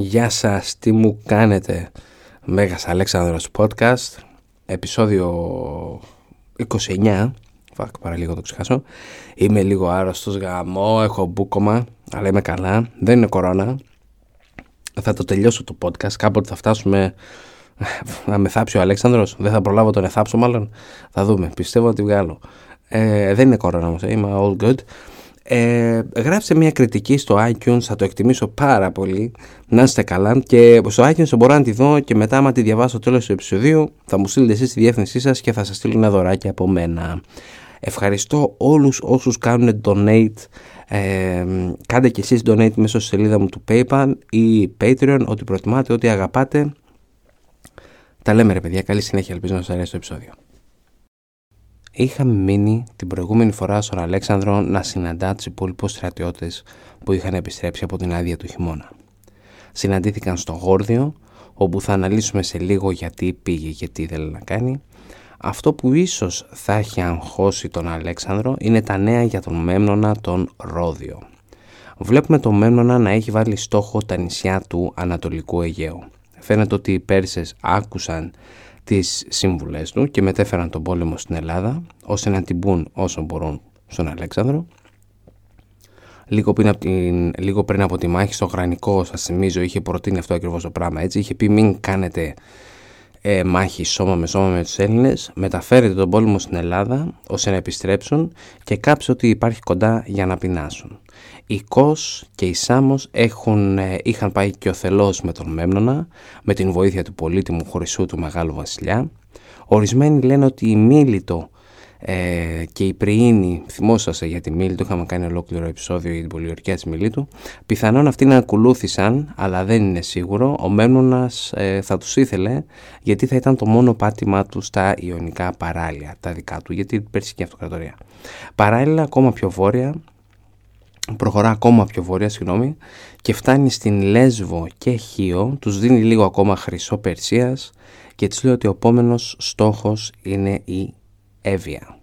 Γεια σας, τι μου κάνετε; Μέγας Αλέξανδρος Podcast Επισόδιο 29 Φακ, παραλίγο το ξεχάσω. Είμαι λίγο άρρωστος γαμό, έχω μπούκομα Αλλά είμαι καλά, δεν είναι κορώνα. Θα το τελειώσω το podcast. Κάποτε θα φτάσουμε Να με θάψει ο Αλέξανδρος. Δεν θα προλάβω τον εθάψω μάλλον. Θα δούμε, πιστεύω να τη βγάλω. Ε, Δεν είναι κορώνα όμως, ε, είμαι all good ε, γράψτε μια κριτική στο iTunes, θα το εκτιμήσω πάρα πολύ. Να είστε καλά. Και στο iTunes μπορώ να τη δω και μετά, άμα τη διαβάσω τέλος του επεισοδίου, θα μου στείλετε εσείς τη διεύθυνσή σας και θα σας στείλω ένα δωράκι από μένα. Ευχαριστώ όλους όσους κάνουν donate ε, κάντε και εσείς donate μέσω στη σελίδα μου του PayPal ή Patreon ό,τι προτιμάτε, ό,τι αγαπάτε τα λέμε ρε παιδιά, καλή συνέχεια ελπίζω να σας αρέσει το επεισόδιο Είχαμε μείνει την προηγούμενη φορά στον Αλέξανδρο να συναντά τους υπόλοιπους στρατιώτες που είχαν επιστρέψει από την άδεια του χειμώνα. Συναντήθηκαν στο Γόρδιο, όπου θα αναλύσουμε σε λίγο γιατί πήγε και τι ήθελε να κάνει. Αυτό που ίσως θα έχει αγχώσει τον Αλέξανδρο είναι τα νέα για τον Μέμνονα τον Ρόδιο. Βλέπουμε τον Μέμνονα να έχει βάλει στόχο τα νησιά του Ανατολικού Αιγαίου. Φαίνεται ότι οι Πέρσες άκουσαν τις σύμβουλές του και μετέφεραν τον πόλεμο στην Ελλάδα ώστε να την πούν όσο μπορούν στον Αλέξανδρο. Λίγο πριν, από την, λίγο πριν από τη μάχη στο Γρανικό, σας θυμίζω, είχε προτείνει αυτό ακριβώς το πράγμα έτσι. Είχε πει μην κάνετε ε, μάχη σώμα με σώμα με τους Έλληνες, μεταφέρετε τον πόλεμο στην Ελλάδα ώστε να επιστρέψουν και κάψε ότι υπάρχει κοντά για να πεινάσουν. Η Κος και η Σάμος έχουν, ε, είχαν πάει και ο Θελός με τον Μέμνονα με την βοήθεια του πολύτιμου Χρυσού του Μεγάλου Βασιλιά. Ορισμένοι λένε ότι η Μίλητο ε, και η Πριήνη, θυμόσαστε για τη Μίλητο, είχαμε κάνει ολόκληρο επεισόδιο για την πολιορκία της Μίλητου, πιθανόν αυτοί να ακολούθησαν, αλλά δεν είναι σίγουρο, ο Μέμνονας ε, θα τους ήθελε, γιατί θα ήταν το μόνο πάτημά του στα Ιωνικά παράλια, τα δικά του, γιατί Περσική Αυτοκρατορία. Παράλληλα, ακόμα πιο βόρεια, προχωρά ακόμα πιο βόρεια, συγγνώμη, και φτάνει στην Λέσβο και Χίο, τους δίνει λίγο ακόμα χρυσό Περσίας και τους λέει ότι ο επόμενος στόχος είναι η Εύβοια,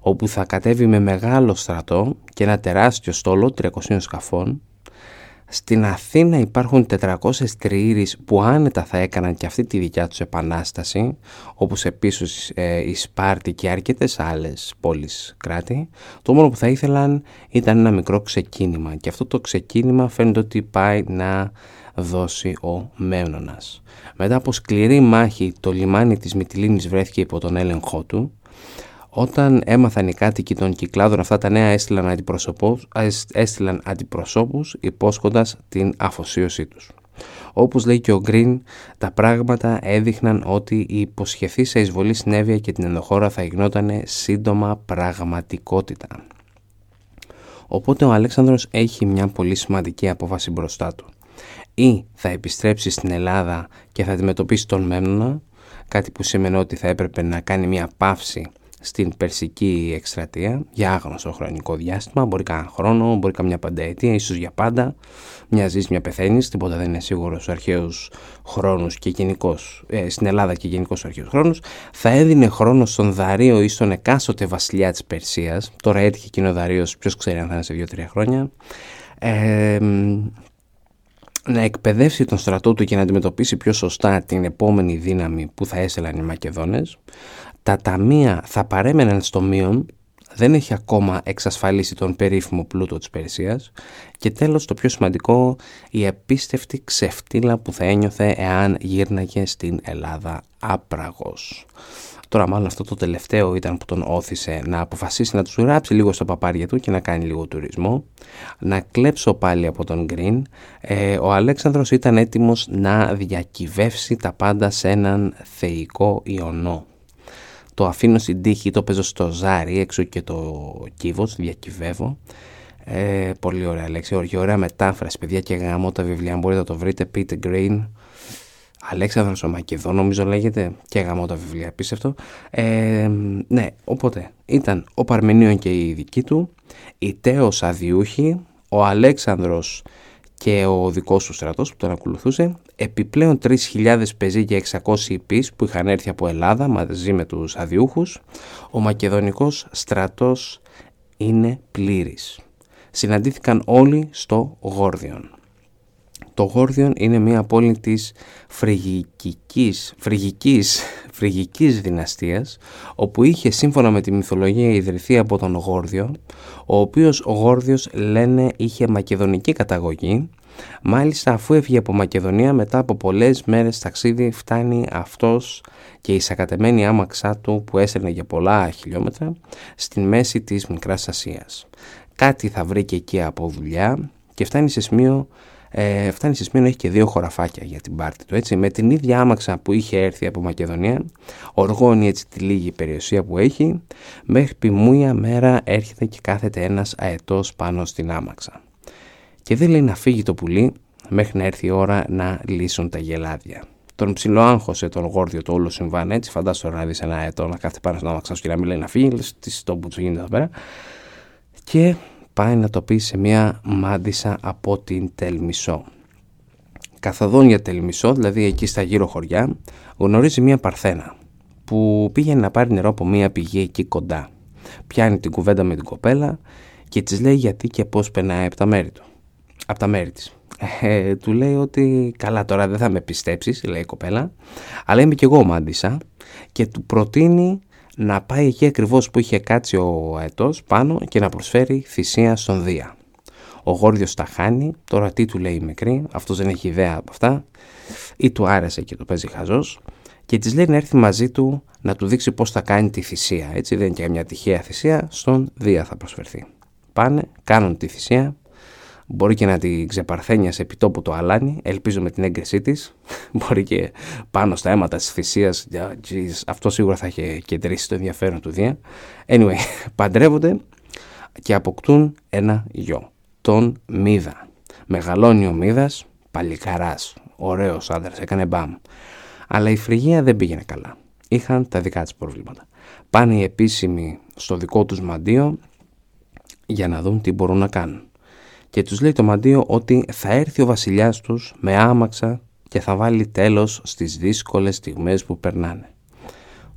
όπου θα κατέβει με μεγάλο στρατό και ένα τεράστιο στόλο 300 σκαφών. Στην Αθήνα υπάρχουν 400 τριήρεις που άνετα θα έκαναν και αυτή τη δικιά τους επανάσταση, όπως επίσης ε, η Σπάρτη και αρκετές άλλες πόλεις κράτη. Το μόνο που θα ήθελαν ήταν ένα μικρό ξεκίνημα και αυτό το ξεκίνημα φαίνεται ότι πάει να δώσει ο Μέμνονας. Μετά από σκληρή μάχη το λιμάνι της Μυτιλίνης βρέθηκε υπό τον έλεγχό του όταν έμαθαν οι κάτοικοι των κυκλάδων αυτά τα νέα έστειλαν αντιπροσώπους, έστειλαν αντιπροσώπους υπόσχοντας την αφοσίωσή τους. Όπως λέει και ο Γκριν, τα πράγματα έδειχναν ότι η υποσχεθή σε εισβολή στην Εύβοια και την ενδοχώρα θα γινόταν σύντομα πραγματικότητα. Οπότε ο Αλέξανδρος έχει μια πολύ σημαντική απόφαση μπροστά του. Ή θα επιστρέψει στην Ελλάδα και θα αντιμετωπίσει τον Μέμνονα, κάτι που σημαίνει ότι θα έπρεπε να κάνει μια παύση στην περσική εκστρατεία για άγνωστο χρονικό διάστημα. Μπορεί κανένα χρόνο, μπορεί καμιά πανταετία, ίσως για πάντα. Μια ζει, μια πεθαίνεις. Τίποτα δεν είναι σίγουρος στους αρχαίους χρόνους και γενικώς ε, στην Ελλάδα και γενικώς στους αρχαίους χρόνους. Θα έδινε χρόνο στον Δαρίο ή στον εκάστοτε βασιλιά της Περσίας. Τώρα έτυχε εκείνο ο Δαρίος, ποιος ξέρει αν θα είναι σε 2-3 χρόνια. Ε, να εκπαιδεύσει τον στρατό του και να αντιμετωπίσει πιο σωστά την επόμενη δύναμη που θα έσελαν οι Μακεδόνες τα ταμεία θα παρέμεναν στο μείον, δεν έχει ακόμα εξασφαλίσει τον περίφημο πλούτο της Περσίας και τέλος το πιο σημαντικό η επίστευτη ξεφτύλα που θα ένιωθε εάν γύρναγε στην Ελλάδα άπραγος. Τώρα μάλλον αυτό το τελευταίο ήταν που τον όθησε να αποφασίσει να τους γράψει λίγο στα παπάρια του και να κάνει λίγο τουρισμό. Να κλέψω πάλι από τον Γκριν. Ε, ο Αλέξανδρος ήταν έτοιμος να διακυβεύσει τα πάντα σε έναν θεϊκό ιονό το αφήνω στην τύχη, το παίζω στο ζάρι έξω και το κύβος, διακυβεύω. Ε, πολύ ωραία λέξη, και ωραία μετάφραση παιδιά και γαμώ τα βιβλία, μπορείτε να το βρείτε, Peter Green, Αλέξανδρος ο Μακεδό νομίζω λέγεται και γαμώ τα βιβλία αυτό. Ε, ναι, οπότε ήταν ο Παρμενίων και η δική του, η Τέος Αδιούχη, ο Αλέξανδρος και ο δικός του στρατός που τον ακολουθούσε, επιπλέον 3.000 πεζοί και 600 υπείς που είχαν έρθει από Ελλάδα μαζί με τους αδιούχους, ο μακεδονικός στρατός είναι πλήρης. Συναντήθηκαν όλοι στο Γόρδιον. Το Γόρδιον είναι μια πόλη της φρυγικής, φρυγικής, φρυγικής δυναστείας όπου είχε σύμφωνα με τη μυθολογία ιδρυθεί από τον Γόρδιο ο οποίος ο Γόρδιος λένε είχε μακεδονική καταγωγή Μάλιστα αφού έφυγε από Μακεδονία μετά από πολλές μέρες ταξίδι φτάνει αυτός και η σακατεμένη άμαξά του που έσαιρνε για πολλά χιλιόμετρα στην μέση της Μικράς Ασίας. Κάτι θα βρει και εκεί από δουλειά και φτάνει σε σημείο ε, φτάνει σε σημείο να έχει και δύο χωραφάκια για την πάρτη του. Έτσι. Με την ίδια άμαξα που είχε έρθει από Μακεδονία, οργώνει έτσι τη λίγη περιουσία που έχει, μέχρι πιμούια μέρα έρχεται και κάθεται ένας αετός πάνω στην άμαξα. Και δεν λέει να φύγει το πουλί μέχρι να έρθει η ώρα να λύσουν τα γελάδια. Τον ψιλοάγχωσε τον γόρδιο το όλο συμβάν έτσι. Φαντάσου να δεις ένα αετό να κάθεται πάνω στην άμαξα σου και να μην λέει να φύγει. τι στο που τους γίνεται εδώ πέρα. Και πάει να το πει σε μια μάντισα από την Τελμισό. Καθοδόν Τελμισό, δηλαδή εκεί στα γύρω χωριά, γνωρίζει μια παρθένα που πήγαινε να πάρει νερό από μια πηγή εκεί κοντά. Πιάνει την κουβέντα με την κοπέλα και της λέει γιατί και πώς περνάει από τα μέρη του. Από τα μέρη της. Ε, του λέει ότι καλά τώρα δεν θα με πιστέψεις, λέει η κοπέλα, αλλά είμαι κι εγώ μάντισα και του προτείνει να πάει εκεί ακριβώς που είχε κάτσει ο αετός πάνω και να προσφέρει θυσία στον Δία. Ο Γόρδιος τα χάνει, τώρα τι του λέει η μικρή, αυτός δεν έχει ιδέα από αυτά, ή του άρεσε και το παίζει χαζός. Και της λέει να έρθει μαζί του να του δείξει πώς θα κάνει τη θυσία, έτσι δεν είναι και μια τυχαία θυσία, στον Δία θα προσφερθεί. Πάνε, κάνουν τη θυσία, Μπορεί και να την ξεπαρθένει σε επιτόπου το αλάνι, ελπίζω με την έγκρισή της. Μπορεί και πάνω στα αίματα της θυσίας, αυτό σίγουρα θα έχει κεντρήσει το ενδιαφέρον του Δία. Anyway, παντρεύονται και αποκτούν ένα γιο, τον Μίδα. Μεγαλώνει ο Μίδας, παλικαράς, ωραίος άντρας, έκανε μπαμ. Αλλά η Φρυγία δεν πήγαινε καλά. Είχαν τα δικά της προβλήματα. Πάνε οι επίσημοι στο δικό τους μαντίο για να δουν τι μπορούν να κάνουν και τους λέει το μαντίο ότι θα έρθει ο βασιλιάς τους με άμαξα και θα βάλει τέλος στις δύσκολες στιγμές που περνάνε.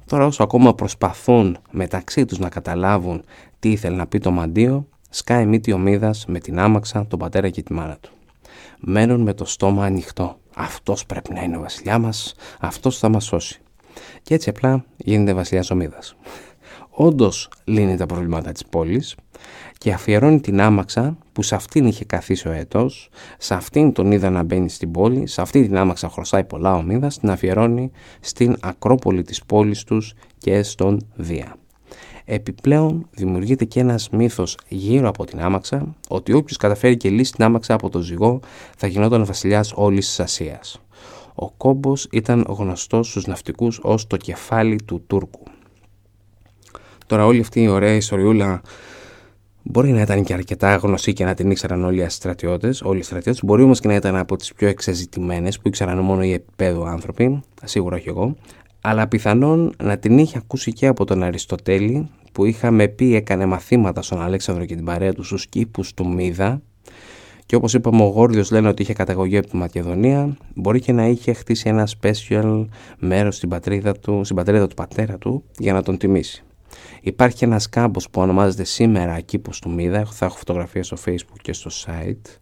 Τώρα όσο ακόμα προσπαθούν μεταξύ τους να καταλάβουν τι ήθελε να πει το μαντίο, σκάει μύτη ο Μίδας με την άμαξα, τον πατέρα και τη μάνα του. Μένουν με το στόμα ανοιχτό. Αυτός πρέπει να είναι ο βασιλιά μας, αυτός θα μας σώσει. Και έτσι απλά γίνεται βασιλιάς ο Μίδας. Όντως λύνει τα προβλήματα της πόλης, και αφιερώνει την άμαξα που σε αυτήν είχε καθίσει ο έτος, σε αυτήν τον είδα να μπαίνει στην πόλη, σε αυτή την άμαξα χρωστάει πολλά ο Μίδας, την αφιερώνει στην ακρόπολη της πόλης τους και στον Δία. Επιπλέον δημιουργείται και ένας μύθος γύρω από την άμαξα ότι όποιος καταφέρει και λύσει την άμαξα από το ζυγό θα γινόταν βασιλιάς όλης της Ασίας. Ο κόμπος ήταν γνωστός στους ναυτικούς ως το κεφάλι του Τούρκου. Τώρα όλη αυτή η ωραία ιστοριούλα Μπορεί να ήταν και αρκετά γνωστή και να την ήξεραν όλοι οι στρατιώτε, όλοι οι στρατιώτε. Μπορεί όμως και να ήταν από τις πιο εξεζητημένες που ήξεραν μόνο οι επίπεδο άνθρωποι, σίγουρα όχι εγώ. Αλλά πιθανόν να την είχε ακούσει και από τον Αριστοτέλη που είχαμε πει έκανε μαθήματα στον Αλέξανδρο και την παρέα του στους κήπους του Μίδα και όπως είπαμε ο Γόρδιος λένε ότι είχε καταγωγή από τη Μακεδονία μπορεί και να είχε χτίσει ένα special μέρος στην πατρίδα του, στην πατρίδα του πατέρα του για να τον τιμήσει. Υπάρχει ένας κάμπος που ονομάζεται σήμερα κήπος του Μίδα, θα έχω φωτογραφία στο facebook και στο site.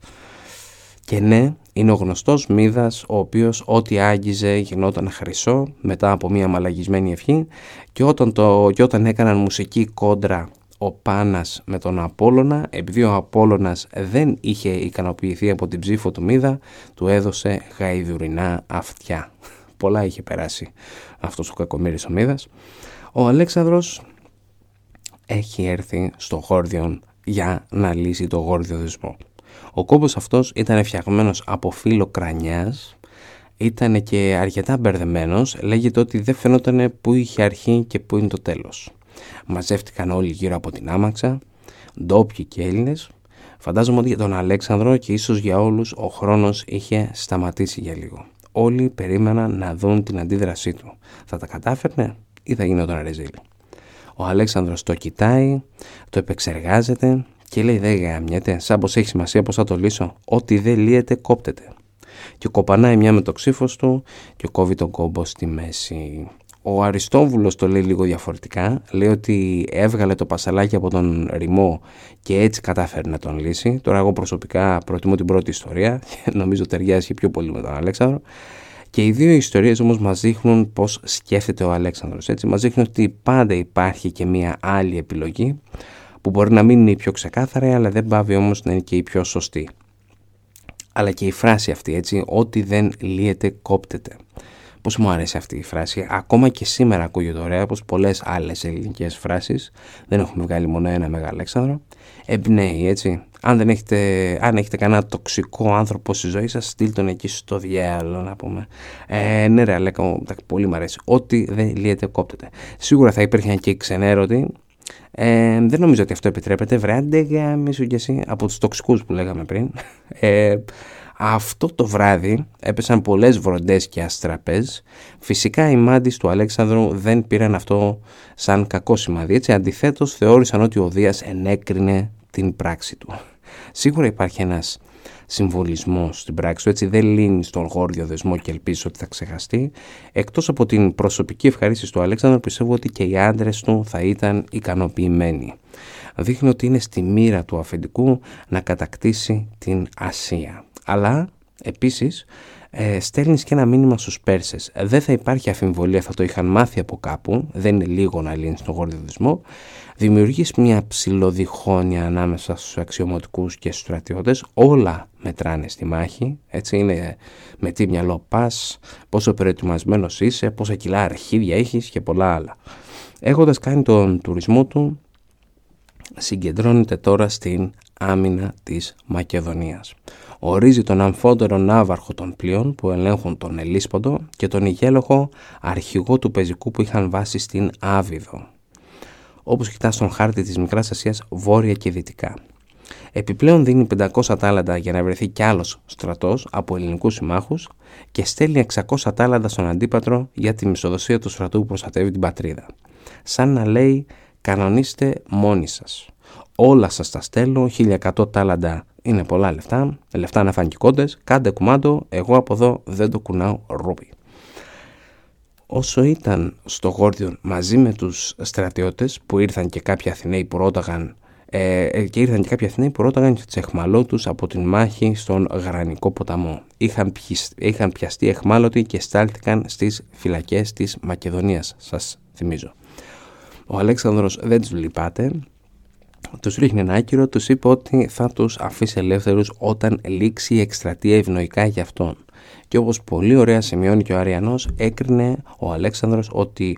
Και ναι, είναι ο γνωστός Μίδας, ο οποίος ό,τι άγγιζε γινόταν χρυσό μετά από μια μαλαγισμένη ευχή και όταν, το, και όταν έκαναν μουσική κόντρα ο Πάνας με τον Απόλλωνα, επειδή ο Απόλλωνας δεν είχε ικανοποιηθεί από την ψήφο του Μίδα, του έδωσε γαϊδουρινά αυτιά. Πολλά είχε περάσει αυτός ο κακομύρης ο Μίδας. Ο Αλέξανδρος έχει έρθει στο Γόρδιον για να λύσει το γόρδιο δεσμό. Ο κόμπος αυτός ήταν φτιαγμένος από φύλλο κρανιάς, ήταν και αρκετά μπερδεμένος, λέγεται ότι δεν φαινόταν που είχε αρχή και που είναι το τέλος. Μαζεύτηκαν όλοι γύρω από την άμαξα, ντόπιοι και Έλληνες. Φαντάζομαι ότι για τον Αλέξανδρο και ίσως για όλους ο χρόνος είχε σταματήσει για λίγο. Όλοι περίμεναν να δουν την αντίδρασή του. Θα τα κατάφερνε ή θα γινόταν ρεζίλ; Ο Αλέξανδρος το κοιτάει, το επεξεργάζεται και λέει δεν γαμιέται, σαν πως έχει σημασία πως θα το λύσω. Ό,τι δεν λύεται κόπτεται. Και κοπανάει μια με το ξύφος του και κόβει τον κόμπο στη μέση. ο Αριστόβουλος το λέει λίγο διαφορετικά. Λέει ότι έβγαλε το πασαλάκι από τον ρημό και έτσι κατάφερε να τον λύσει. Τώρα εγώ προσωπικά προτιμώ την πρώτη ιστορία και νομίζω ταιριάζει πιο πολύ με τον Αλέξανδρο. Και οι δύο ιστορίες όμως μας δείχνουν πώς σκέφτεται ο Αλέξανδρος. Έτσι, μας δείχνουν ότι πάντα υπάρχει και μια άλλη επιλογή που μπορεί να μην είναι η πιο ξεκάθαρη αλλά δεν πάβει όμως να είναι και η πιο σωστή. Αλλά και η φράση αυτή έτσι, ό,τι δεν λύεται κόπτεται. Πώς μου αρέσει αυτή η φράση, ακόμα και σήμερα ακούγεται ωραία, όπως πολλές άλλες ελληνικές φράσεις, δεν έχουμε βγάλει μόνο ένα Μεγάλο Αλέξανδρο, εμπνέει έτσι. Αν, δεν έχετε, αν έχετε κανένα τοξικό άνθρωπο στη ζωή σας, στείλ τον εκεί στο διάλογο να πούμε. Ε, ναι ρε Αλέκα, πολύ μου αρέσει. Ό,τι δεν λύεται κόπτεται. Σίγουρα θα υπήρχε και ξενέρωτη, ε, δεν νομίζω ότι αυτό επιτρέπεται. Βράντε γάμισου κι εσύ από τους τοξικούς που λέγαμε πριν. Ε, αυτό το βράδυ έπεσαν πολλές βροντές και αστραπές. Φυσικά οι μάντις του Αλέξανδρου δεν πήραν αυτό σαν κακό σημάδι. Έτσι αντιθέτως θεώρησαν ότι ο Δίας ενέκρινε την πράξη του. Σίγουρα υπάρχει ένας συμβολισμός στην πράξη του, έτσι δεν λύνει στον γόρδιο δεσμό και ελπίζεις ότι θα ξεχαστεί. Εκτός από την προσωπική ευχαρίστηση του Αλέξανδρου, πιστεύω ότι και οι άντρες του θα ήταν ικανοποιημένοι. Δείχνει ότι είναι στη μοίρα του αφεντικού να κατακτήσει την Ασία. Αλλά επίσης ε, στέλνεις και ένα μήνυμα στους Πέρσες. Δεν θα υπάρχει αφιβολία, θα το είχαν μάθει από κάπου, δεν είναι λίγο να λύνεις τον γόρδιο δεσμό δημιουργείς μια ψηλοδιχόνοια ανάμεσα στους αξιωματικούς και στους στρατιώτες, όλα μετράνε στη μάχη, έτσι είναι με τι μυαλό πας, πόσο προετοιμασμένος είσαι, πόσα κιλά αρχίδια έχεις και πολλά άλλα. Έχοντας κάνει τον τουρισμό του, συγκεντρώνεται τώρα στην άμυνα της Μακεδονίας. Ορίζει τον αμφότερο ναύαρχο των πλοίων που ελέγχουν τον Ελίσποντο και τον ηγέλοχο αρχηγό του πεζικού που είχαν βάσει στην Άβυδο όπως κοιτάς στον χάρτη της Μικράς Ασίας βόρεια και δυτικά. Επιπλέον δίνει 500 τάλαντα για να βρεθεί κι άλλος στρατός από ελληνικούς συμμάχους και στέλνει 600 τάλαντα στον αντίπατρο για τη μισοδοσία του στρατού που προστατεύει την πατρίδα. Σαν να λέει κανονίστε μόνοι σας. Όλα σας τα στέλνω, 1100 τάλαντα είναι πολλά λεφτά, λεφτά αναφανικόντες, κάντε κουμάντο, εγώ από εδώ δεν το κουνάω ρούπι όσο ήταν στο Γόρδιον μαζί με τους στρατιώτες που ήρθαν και κάποιοι Αθηναίοι που ρώταγαν ε, ε, και ήρθαν και κάποιοι Αθηναίοι που ρώταγαν και τους εχμαλώτους από την μάχη στον Γρανικό ποταμό. Είχαν, είχαν πιαστεί εχμάλωτοι και στάλθηκαν στις φυλακές της Μακεδονίας, σας θυμίζω. Ο Αλέξανδρος δεν τους λυπάται, τους ρίχνει ένα άκυρο, τους είπε ότι θα τους αφήσει ελεύθερους όταν λήξει η εκστρατεία ευνοϊκά για αυτόν. Και όπως πολύ ωραία σημειώνει και ο Αριανός έκρινε ο Αλέξανδρος ότι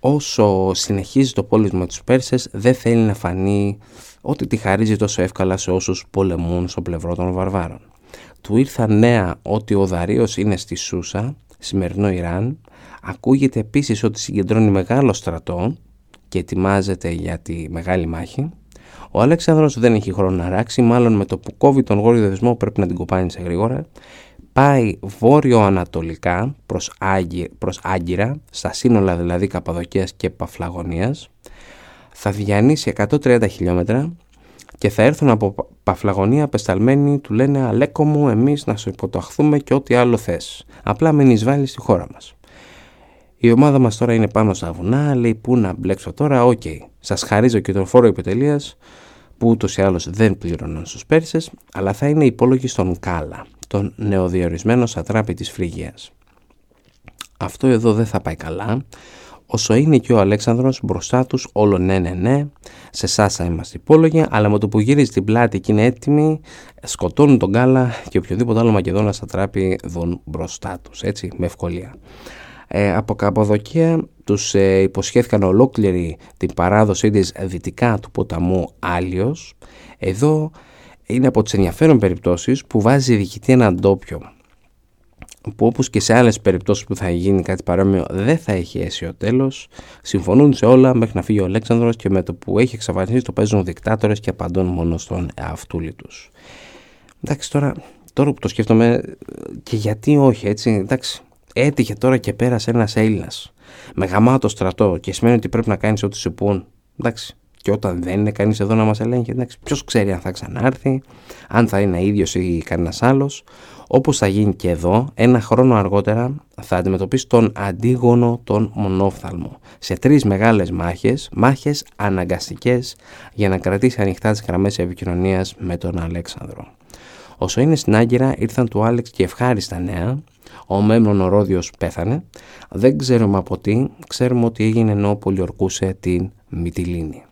όσο συνεχίζει το πόλεμο με τους Πέρσες δεν θέλει να φανεί ότι τη χαρίζει τόσο εύκολα σε όσους πολεμούν στο πλευρό των βαρβάρων. Του ήρθα νέα ότι ο Δαρίος είναι στη Σούσα, σημερινό Ιράν, ακούγεται επίσης ότι συγκεντρώνει μεγάλο στρατό και ετοιμάζεται για τη μεγάλη μάχη. Ο Αλέξανδρος δεν έχει χρόνο να ράξει, μάλλον με το που κόβει τον γόριο δεσμό πρέπει να την κοπάνει σε γρήγορα πάει βόρειο-ανατολικά προς, προς Άγκυρα, στα σύνολα δηλαδή Καπαδοκίας και Παφλαγωνίας, θα διανύσει 130 χιλιόμετρα και θα έρθουν από Παφλαγωνία απεσταλμένοι του λένε «Αλέκο μου, εμείς να σου υποταχθούμε και ό,τι άλλο θες. Απλά μην εισβάλλεις στη χώρα μας». Η ομάδα μας τώρα είναι πάνω στα βουνά, λέει πού να μπλέξω τώρα, ok. Okay. Σας χαρίζω και τον φόρο υποτέλειας που ούτως ή άλλως δεν πλήρωναν στους Πέρσες, αλλά θα είναι υπόλογοι στον Κάλα τον νεοδιορισμένο σατράπη της Φρυγίας. Αυτό εδώ δεν θα πάει καλά. Όσο είναι και ο Αλέξανδρος μπροστά τους όλο ναι ναι ναι, σε σας είμαστε υπόλογοι, αλλά με το που γυρίζει την πλάτη και είναι έτοιμοι, σκοτώνουν τον Κάλα και οποιοδήποτε άλλο Μακεδόνα σατράπη δουν μπροστά τους, έτσι, με ευκολία. Ε, από Καποδοκία τους ε, υποσχέθηκαν ολόκληρη την παράδοση της δυτικά του ποταμού Άλιος. Εδώ είναι από τις ενδιαφέρον περιπτώσεις που βάζει διοικητή έναν ντόπιο που όπως και σε άλλες περιπτώσεις που θα γίνει κάτι παρόμοιο δεν θα έχει αίσιο τέλος συμφωνούν σε όλα μέχρι να φύγει ο Αλέξανδρος και με το που έχει εξαφανίσει το παίζουν δικτάτορες και απαντών μόνο στον εαυτούλη τους εντάξει τώρα, τώρα που το σκέφτομαι και γιατί όχι έτσι εντάξει έτυχε τώρα και πέρασε ένας Έλληνας με γαμάτο στρατό και σημαίνει ότι πρέπει να κάνεις ό,τι σου πούν εντάξει και όταν δεν είναι κανείς εδώ να μας ελέγχει, εντάξει, ποιος ξέρει αν θα ξανάρθει, αν θα είναι ίδιος ή κανένας άλλος. Όπως θα γίνει και εδώ, ένα χρόνο αργότερα θα αντιμετωπίσει τον αντίγονο τον μονόφθαλμο σε τρεις μεγάλες μάχες, μάχες αναγκαστικές για να κρατήσει ανοιχτά τις γραμμές επικοινωνίας με τον Αλέξανδρο. Όσο είναι στην Άγκυρα ήρθαν του Άλεξ και ευχάριστα νέα. Ο Μέμνον ο Ρόδιος πέθανε. Δεν ξέρουμε από τι, ξέρουμε ότι έγινε ενώ πολιορκούσε την Μυτιλίνη.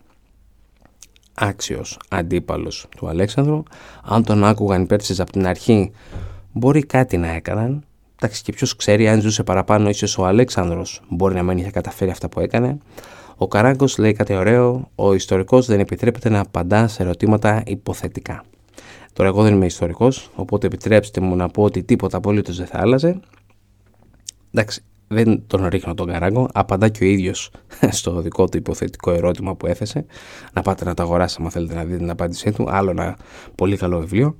Άξιος αντίπαλος του Αλέξανδρου. Αν τον άκουγαν οι Πέρσες από την αρχή μπορεί κάτι να έκαναν. Εντάξει και ποιος ξέρει αν ζούσε παραπάνω ίσως ο Αλέξανδρος μπορεί να μην είχε καταφέρει αυτά που έκανε. Ο Καράγκος λέει κάτι ωραίο, ο ιστορικός δεν επιτρέπεται να απαντά σε ερωτήματα υποθετικά. Τώρα εγώ δεν είμαι ιστορικός, οπότε επιτρέψτε μου να πω ότι τίποτα απολύτως δεν θα άλλαζε. Εντάξει, δεν τον ρίχνω τον καράγκο, απαντά και ο ίδιος στο δικό του υποθετικό ερώτημα που έθεσε. Να πάτε να τα αγοράσετε αν θέλετε να δείτε την απάντησή του, άλλο ένα πολύ καλό βιβλίο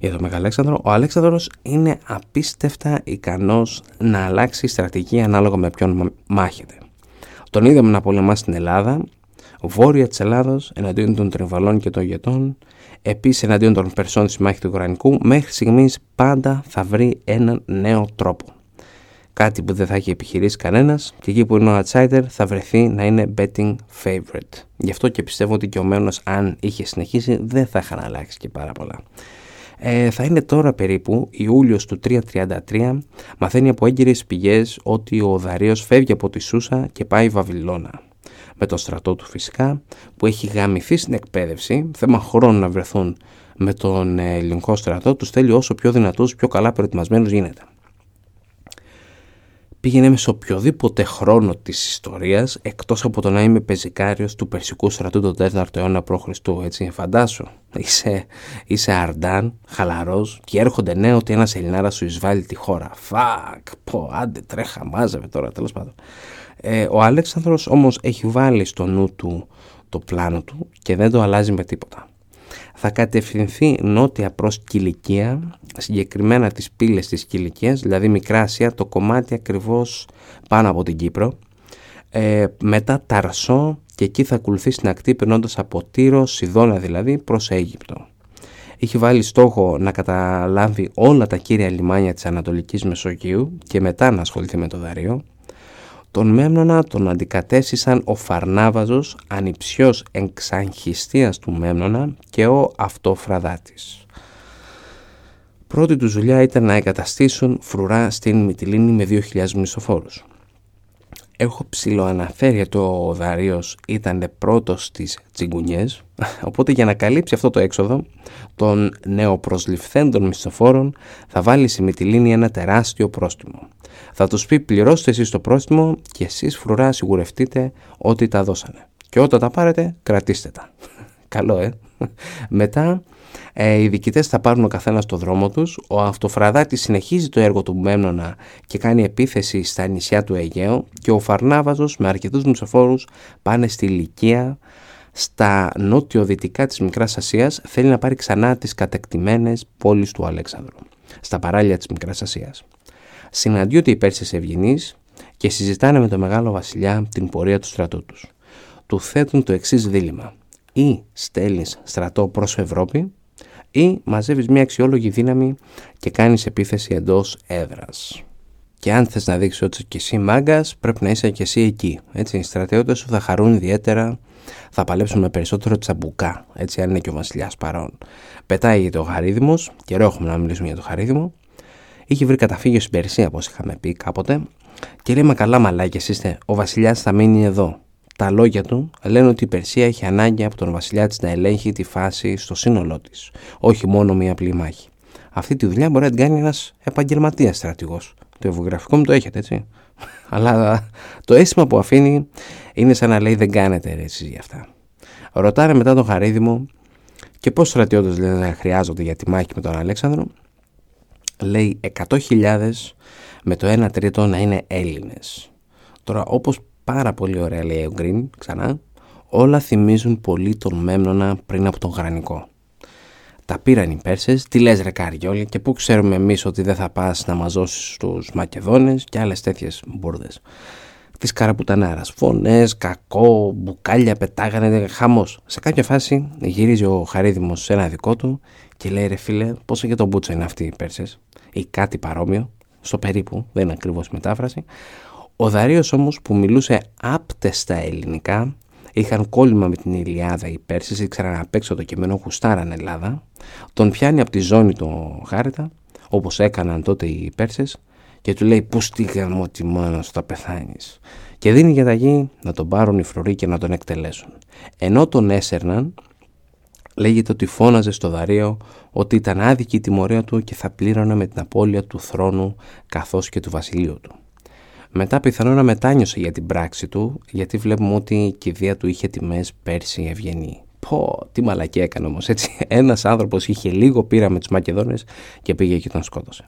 για τον Μεγάλο Αλέξανδρο. Ο Αλέξανδρος είναι απίστευτα ικανός να αλλάξει στρατηγική ανάλογα με ποιον μάχεται. Τον είδαμε να πολεμά στην Ελλάδα, βόρεια της Ελλάδος, εναντίον των Τριβαλών και των Γετών, επίσης εναντίον των Περσών στη μάχης του Κορανικού, μέχρι στιγμής πάντα θα βρει έναν νέο τρόπο. Κάτι που δεν θα έχει επιχειρήσει κανένας και εκεί που είναι ο outsider θα βρεθεί να είναι betting favorite. Γι' αυτό και πιστεύω ότι και ο Μένος, αν είχε συνεχίσει, δεν θα είχαν αλλάξει και πάρα πολλά. Ε, θα είναι τώρα περίπου Ιούλιος του 333 μαθαίνει από έγκυρες πηγές ότι ο Δαρίος φεύγει από τη Σούσα και πάει Βαβυλώνα με τον στρατό του φυσικά που έχει γαμηθεί στην εκπαίδευση θέμα χρόνου να βρεθούν με τον ελληνικό στρατό τους θέλει όσο πιο δυνατούς πιο καλά προετοιμασμένους γίνεται πήγαινε σε οποιοδήποτε χρόνο της ιστορίας εκτός από το να είμαι πεζικάριος του Περσικού στρατού τον 4ο αιώνα π.Χ. Έτσι, φαντάσου, είσαι, είσαι αρντάν, χαλαρός και έρχονται νέο ότι ένας Ελληνάρας σου εισβάλλει τη χώρα. Φακ, πω, άντε τρέχα, μάζευε τώρα, τέλος πάντων. Ε, ο Αλέξανδρος όμως έχει βάλει στο νου του το πλάνο του και δεν το αλλάζει με τίποτα. Θα κατευθυνθεί νότια προς Κιλικία, συγκεκριμένα τις πύλες της Κιλικίας, δηλαδή Μικρά Ασία, το κομμάτι ακριβώς πάνω από την Κύπρο, ε, μετά Ταρσό και εκεί θα ακολουθεί στην ακτή περνώντας από Τύρο, Σιδώνα δηλαδή, προς Αίγυπτο. Είχε βάλει στόχο να καταλάβει όλα τα κύρια λιμάνια της Ανατολικής Μεσογείου και μετά να ασχοληθεί με το Δαρείο. Τον Μέμνονα τον αντικατέστησαν ο Φαρνάβαζος, ανιψιός εξαγχιστίας του Μέμνονα και ο Αυτοφραδάτης. Πρώτη του δουλειά ήταν να εγκαταστήσουν φρουρά στην Μυτιλίνη με 2.000 μισοφόρους. Έχω ψηλοαναφέρει ότι ο Δαρίος ήταν πρώτος στις τσιγκουνιές, οπότε για να καλύψει αυτό το έξοδο των νεοπροσληφθέντων μισθοφόρων θα βάλει στη Μυτιλίνη ένα τεράστιο πρόστιμο. Θα τους πει πληρώστε εσείς το πρόστιμο και εσείς φρουρά σιγουρευτείτε ότι τα δώσανε. Και όταν τα πάρετε κρατήστε τα. Καλό ε. Μετά ε, οι διοικητές θα πάρουν ο καθένας το δρόμο τους. Ο Αυτοφραδάτης συνεχίζει το έργο του Μέμνονα και κάνει επίθεση στα νησιά του Αιγαίου. Και ο Φαρνάβαζος με αρκετούς μισοφόρους πάνε στη Λυκία, στα νότιο-δυτικά της Μικράς Ασίας θέλει να πάρει ξανά τις κατεκτημένες πόλεις του Αλέξανδρου, στα παράλια της Μικράς Ασίας. Συναντιούνται οι Πέρσες ευγενείς και συζητάνε με τον Μεγάλο Βασιλιά την πορεία του στρατού τους. Του θέτουν το εξής δίλημα. Ή στέλνεις στρατό προς Ευρώπη ή μαζεύεις μια αξιόλογη δύναμη και κάνεις επίθεση εντός έδρας. Και αν θες να δείξεις ότι και εσύ μάγκας, πρέπει να είσαι και εσύ εκεί. Έτσι, οι στρατιώτες σου θα χαρούν ιδιαίτερα, θα παλέψουν με περισσότερο τσαμπουκά, έτσι, αν είναι και ο βασιλιάς παρόν. Πετάει το Χαρίδημος, καιρό έχουμε να μιλήσουμε για το Χαρίδημο. Είχε βρει καταφύγιο στην Περσία, όπως είχαμε πει κάποτε, και λέει: Μα καλά, μαλάκια είστε, ο βασιλιάς θα μείνει εδώ. Τα λόγια του λένε ότι η Περσία έχει ανάγκη από τον βασιλιά της να ελέγχει τη φάση στο σύνολό της, όχι μόνο μία απλή μάχη. Αυτή τη δουλειά μπορεί να την κάνει ένας επαγγελματίας στρατηγός. Το βιογραφικό μου το έχετε, έτσι. Αλλά το αίσθημα που αφήνει είναι σαν να λέει δεν κάνετε ρε εσείς για αυτά. Ρωτάνε μετά τον Χαρίδημο και πώς στρατιώτες λένε να χρειάζονται για τη μάχη με τον Αλέξανδρο. Λέει 100.000 με το 1 τρίτο να είναι Έλληνες. Τώρα όπως πάρα πολύ ωραία λέει ο Γκριν ξανά, όλα θυμίζουν πολύ τον Μέμνονα πριν από τον Γρανικό. Τα πήραν οι Πέρσες, τι λες ρε Καριόλη και πού ξέρουμε εμείς ότι δεν θα πας να μας δώσεις τους Μακεδόνες και άλλες τέτοιες μπουρδες. της καραπουτανάρας. Φωνές, κακό, μπουκάλια πετάγανε, χαμός. Σε κάποια φάση γυρίζει ο Χαρίδημος σε ένα δικό του και λέει ρε φίλε πόσο για τον Μπούτσο είναι αυτοί οι Πέρσες; Ή κάτι παρόμοιο, στο περίπου, δεν είναι ακριβώς μετάφραση. Ο Δαρίος όμως που μιλούσε άπτεστα ελληνικά είχαν κόλλημα με την Ηλιάδα οι Πέρσες, ήξεραν απ' έξω το κείμενο, γουστάραν Ελλάδα, τον πιάνει από τη ζώνη του Χάρητα, όπως έκαναν τότε οι Πέρσες, και του λέει «Πού στη τη μάνα σου θα πεθάνεις» και δίνει για γη να τον πάρουν οι φρουροί και να τον εκτελέσουν. Ενώ τον έσερναν, λέγεται ότι φώναζε στο Δαρείο ότι ήταν άδικη η τιμωρία του και θα πλήρωνε με την απώλεια του θρόνου καθώς και του βασιλείου του. Μετά πιθανόν να μετάνιωσε για την πράξη του, γιατί βλέπουμε ότι η κηδεία του είχε τιμές πέρσι ευγενή. Πω, τι μαλακή έκανε όμως έτσι. Ένας άνθρωπος είχε λίγο πείρα με τους Μακεδόνες και πήγε και τον σκότωσε.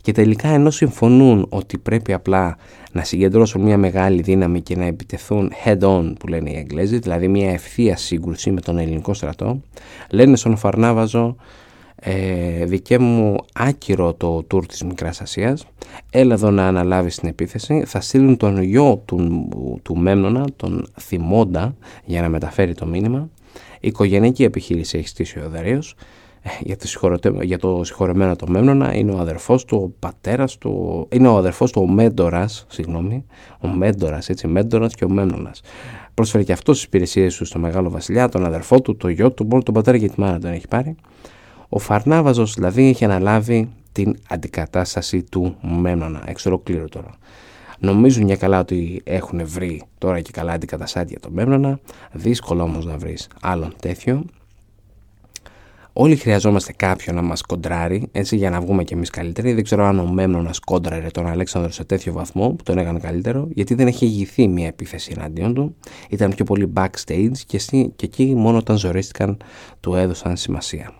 Και τελικά ενώ συμφωνούν ότι πρέπει απλά να συγκεντρώσουν μια μεγάλη δύναμη και να επιτεθούν head-on που λένε οι Εγγλέζοι, δηλαδή μια ευθεία σύγκρουση με τον ελληνικό στρατό, λένε στον Φαρνάβαζο ε, δικέ μου άκυρο το τουρ της Μικράς Ασίας έλα εδώ να αναλάβεις την επίθεση θα στείλουν τον γιο του, του Μέμνονα τον Θυμόντα για να μεταφέρει το μήνυμα η οικογενειακή επιχείρηση έχει στήσει ο Δαρίος ε, για το, για το συγχωρεμένο το Μέμνονα είναι ο αδερφός του, ο πατέρας του, είναι ο αδερφός του ο Μέντορας, συγγνώμη, ο Μέντορας, έτσι, Μέντορας και ο Μέμνονας. Πρόσφερε και αυτό τις υπηρεσίες του στο Μεγάλο Βασιλιά, τον αδερφό του, το γιο του, μόνο τον πατέρα και τη μάνα τον έχει πάρει. Ο Φαρνάβαζος δηλαδή έχει αναλάβει την αντικατάσταση του Μέμνονα, εξ ολοκλήρου τώρα. Νομίζουν για καλά ότι έχουν βρει τώρα και καλά αντικαταστάτια το Μέμνονα, δύσκολο όμως να βρεις άλλον τέτοιο. Όλοι χρειαζόμαστε κάποιον να μας κοντράρει, έτσι για να βγούμε κι εμείς καλύτεροι. Δεν ξέρω αν ο Μέμνονα κόντραρε τον Αλέξανδρο σε τέτοιο βαθμό που τον έκανε καλύτερο, γιατί δεν έχει ηγηθεί μια επίθεση εναντίον του. Ήταν πιο πολύ backstage και, και εκεί μόνο όταν ζορίστηκαν του έδωσαν σημασία.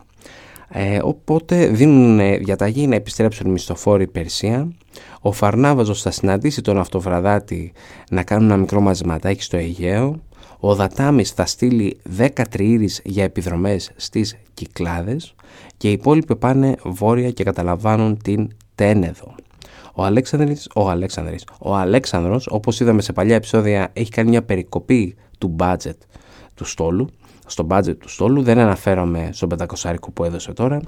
Ε, οπότε δίνουν διαταγή να επιστρέψουν μισθοφόροι Περσία. Ο Φαρνάβαζος θα συναντήσει τον Αυτοβραδάτη να κάνουν ένα μικρό μαζεματάκι στο Αιγαίο. Ο Δατάμις θα στείλει 10 τριήρεις για επιδρομές στις Κυκλάδες και οι υπόλοιποι πάνε βόρεια και καταλαμβάνουν την Τένεδο. Ο Αλέξανδρης, ο Αλέξανδρης, ο Αλέξανδρος, όπως είδαμε σε παλιά επεισόδια, έχει κάνει μια περικοπή του budget του στόλου στο budget του στόλου, δεν αναφέρομαι στον 500 που έδωσε τώρα,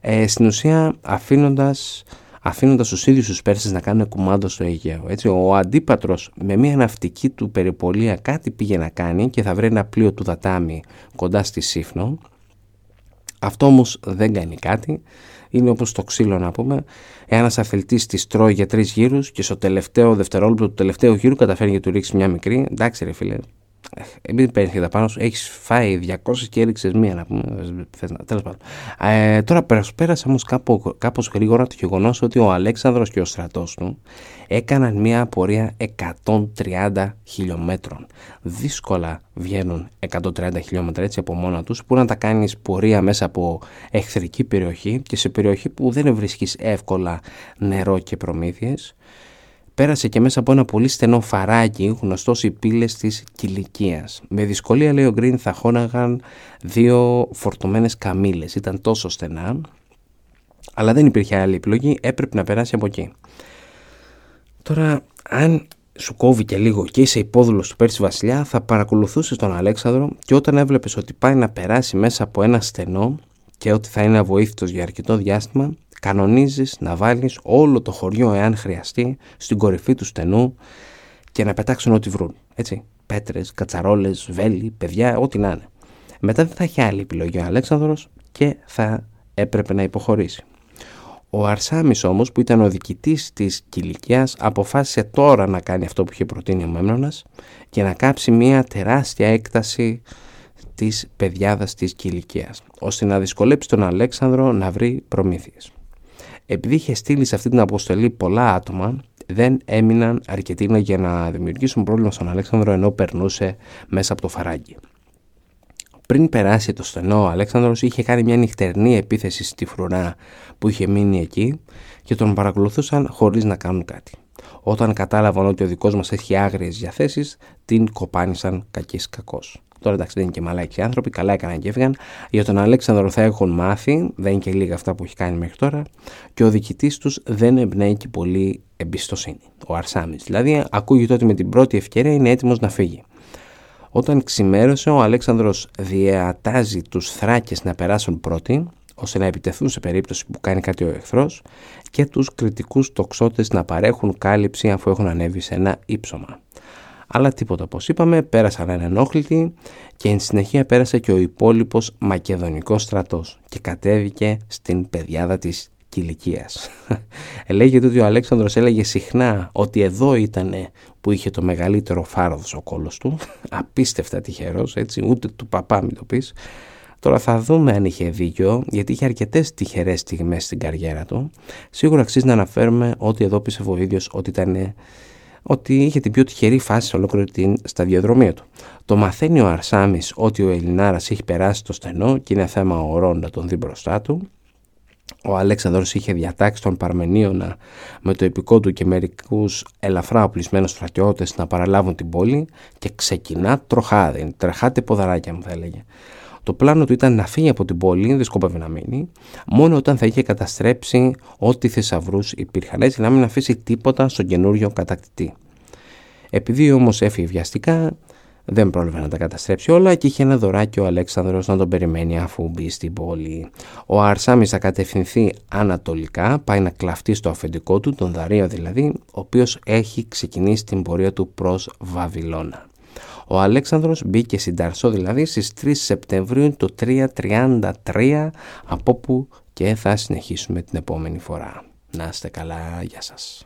ε, στην ουσία αφήνοντας, αφήνοντας τους ίδιους τους Πέρσες να κάνουν κουμάντο στο Αιγαίο. Έτσι, ο αντίπατρος με μια ναυτική του περιπολία κάτι πήγε να κάνει και θα βρει ένα πλοίο του Δατάμι κοντά στη Σύφνο. Αυτό όμως δεν κάνει κάτι. Είναι όπως το ξύλο να πούμε. Ένας αφελτής της τρώει για τρεις γύρους και στο τελευταίο δευτερόλεπτο του τελευταίου γύρου καταφέρει να του ρίξει μια μικρή. Εντάξει, ρε φίλε, επειδή παίρνεις τα πάνω σου, έχεις φάει 200 και έριξες μία να πούμε. Τέλος πάντων. Ε, τώρα πέρασε όμως κάπως γρήγορα το γεγονός ότι ο Αλέξανδρος και ο στρατός του έκαναν μία πορεία 130 χιλιόμετρων. Δύσκολα βγαίνουν 130 χιλιόμετρα έτσι από μόνα τους, που να τα κάνεις πορεία μέσα από εχθρική περιοχή και σε περιοχή που δεν βρίσκεις εύκολα νερό και προμήθειες πέρασε και μέσα από ένα πολύ στενό φαράκι γνωστός οι πύλες της Κιλικίας. Με δυσκολία λέει ο Γκριν θα χώναγαν δύο φορτωμένες καμήλες. Ήταν τόσο στενά, αλλά δεν υπήρχε άλλη επιλογή, έπρεπε να περάσει από εκεί. Τώρα, αν σου κόβει και λίγο και είσαι υπόδουλος του Πέρση Βασιλιά, θα παρακολουθούσες τον Αλέξανδρο και όταν έβλεπες ότι πάει να περάσει μέσα από ένα στενό και ότι θα είναι αβοήθητος για αρκετό διάστημα, κανονίζεις να βάλεις όλο το χωριό εάν χρειαστεί στην κορυφή του στενού και να πετάξουν ό,τι βρουν. Έτσι, πέτρες, κατσαρόλες, βέλη, παιδιά, ό,τι να είναι. Μετά δεν θα έχει άλλη επιλογή ο Αλέξανδρος και θα έπρεπε να υποχωρήσει. Ο Αρσάμις όμως που ήταν ο διοικητής της Κιλικίας αποφάσισε τώρα να κάνει αυτό που είχε προτείνει ο Μέμνονας και να κάψει μια τεράστια έκταση της παιδιάδας της Κιλικίας ώστε να δυσκολέψει τον Αλέξανδρο να βρει προμήθειες. Επειδή είχε στείλει σε αυτή την αποστολή πολλά άτομα, δεν έμειναν αρκετοί για να δημιουργήσουν πρόβλημα στον Αλέξανδρο ενώ περνούσε μέσα από το φαράγγι. Πριν περάσει το στενό, ο Αλέξανδρος είχε κάνει μια νυχτερινή επίθεση στη φρουρά που είχε μείνει εκεί και τον παρακολουθούσαν χωρίς να κάνουν κάτι. Όταν κατάλαβαν ότι ο δικός μας έχει άγριες διαθέσεις, την κοπάνισαν κακής κακός. Τώρα εντάξει δεν είναι και μαλάκι άνθρωποι, καλά έκαναν και έφυγαν. Για τον Αλέξανδρο θα έχουν μάθει, δεν είναι και λίγα αυτά που έχει κάνει μέχρι τώρα, και ο διοικητής τους δεν εμπνέει και πολύ εμπιστοσύνη. Ο Αρσάμις δηλαδή ακούγεται ότι με την πρώτη ευκαιρία είναι έτοιμος να φύγει. Όταν ξημέρωσε, ο Αλέξανδρος διατάζει τους θράκες να περάσουν πρώτοι, ώστε να επιτεθούν σε περίπτωση που κάνει κάτι ο εχθρός και τους κριτικούς τοξότες να παρέχουν κάλυψη αφού έχουν ανέβει σε ένα ύψωμα. Αλλά τίποτα όπως είπαμε, πέρασαν ενόχλητοι και εν συνεχεία πέρασε και ο υπόλοιπος μακεδονικός στρατός και κατέβηκε στην πεδιάδα της κηλικίας. Λέγεται ότι ο Αλέξανδρος έλεγε συχνά ότι εδώ ήταν που είχε το μεγαλύτερο φάρδος ο κόλος του, απίστευτα τυχερός, έτσι, ούτε του παπά μην το πεις. Τώρα θα δούμε αν είχε δίκιο, γιατί είχε αρκετές τυχερές στιγμές στην καριέρα του. Σίγουρα αξίζει να αναφέρουμε ότι εδώ πίστευε ο ίδιος ότι ήταν ότι είχε την πιο τυχερή φάση σε ολόκληρη την σταδιοδρομία του. Το μαθαίνει ο Αρσάμις ότι ο Ελληνάρας έχει περάσει το στενό και είναι θέμα ορών να τον δει μπροστά του. Ο Αλέξανδρος είχε διατάξει τον Παρμενίωνα με το επικό του και μερικούς ελαφρά οπλισμένους στρατιώτες να παραλάβουν την πόλη και ξεκινά τροχάδι, τρεχάτε ποδαράκια μου θα έλεγε. Το πλάνο του ήταν να φύγει από την πόλη, δεν σκόπευε να μείνει, μόνο όταν θα είχε καταστρέψει ό,τι θησαυρούς υπήρχαν, έτσι να μην αφήσει τίποτα στον καινούριο κατακτητή. Επειδή όμως έφυγε βιαστικά, δεν πρόλαβε να τα καταστρέψει όλα και είχε ένα δωράκι ο Αλέξανδρος να τον περιμένει αφού μπει στην πόλη. Ο Αρσάμις θα κατευθυνθεί ανατολικά, πάει να κλαφτεί στο αφεντικό του, τον Δαρείο δηλαδή, ο οποίος έχει ξεκινήσει την πορεία του προς Βαβυλώνα. Ο Αλέξανδρος μπήκε στην Ταρσό δηλαδή στις 3 Σεπτεμβρίου του 333 από που και θα συνεχίσουμε την επόμενη φορά. Να είστε καλά, γεια σας.